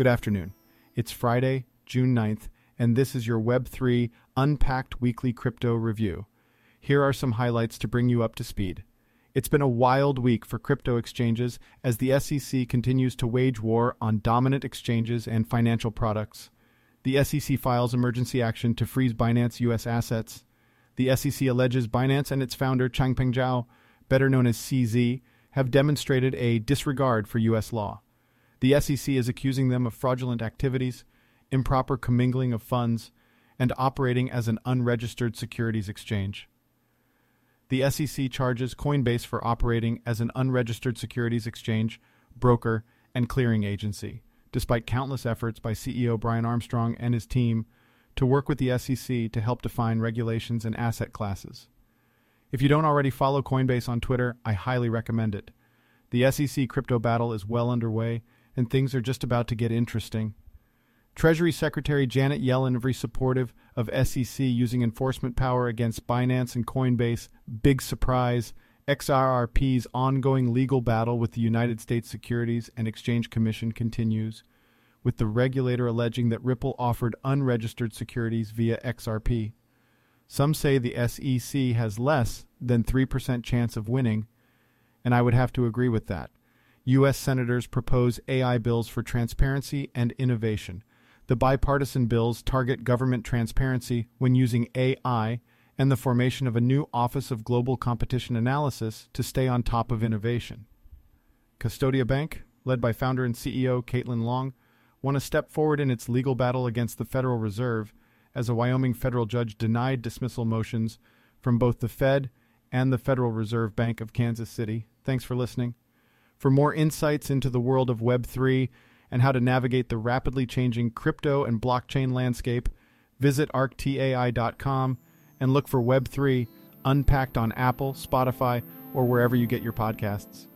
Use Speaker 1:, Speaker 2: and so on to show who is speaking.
Speaker 1: Good afternoon. It's Friday, June 9th, and this is your Web3 Unpacked Weekly Crypto Review. Here are some highlights to bring you up to speed. It's been a wild week for crypto exchanges as the SEC continues to wage war on dominant exchanges and financial products. The SEC files emergency action to freeze Binance US assets. The SEC alleges Binance and its founder, Changpeng Zhao, better known as CZ, have demonstrated a disregard for US law. The SEC is accusing them of fraudulent activities, improper commingling of funds, and operating as an unregistered securities exchange. The SEC charges Coinbase for operating as an unregistered securities exchange, broker, and clearing agency, despite countless efforts by CEO Brian Armstrong and his team to work with the SEC to help define regulations and asset classes. If you don't already follow Coinbase on Twitter, I highly recommend it. The SEC crypto battle is well underway, and things are just about to get interesting. Treasury Secretary Janet Yellen very supportive of SEC using enforcement power against Binance and Coinbase. Big surprise. XRP's ongoing legal battle with the United States Securities and Exchange Commission continues, with the regulator alleging that Ripple offered unregistered securities via XRP. Some say the SEC has less than 3% chance of winning, and I would have to agree with that. U.S. senators propose AI bills for transparency and innovation. The bipartisan bills target government transparency when using AI and the formation of a new Office of Global Competition Analysis to stay on top of innovation. Custodia Bank, led by founder and CEO Caitlin Long, won a step forward in its legal battle against the Federal Reserve as a Wyoming federal judge denied dismissal motions from both the Fed and the Federal Reserve Bank of Kansas City. Thanks for listening. For more insights into the world of Web3 and how to navigate the rapidly changing crypto and blockchain landscape, visit arctai.com and look for Web3 unpacked on Apple, Spotify, or wherever you get your podcasts.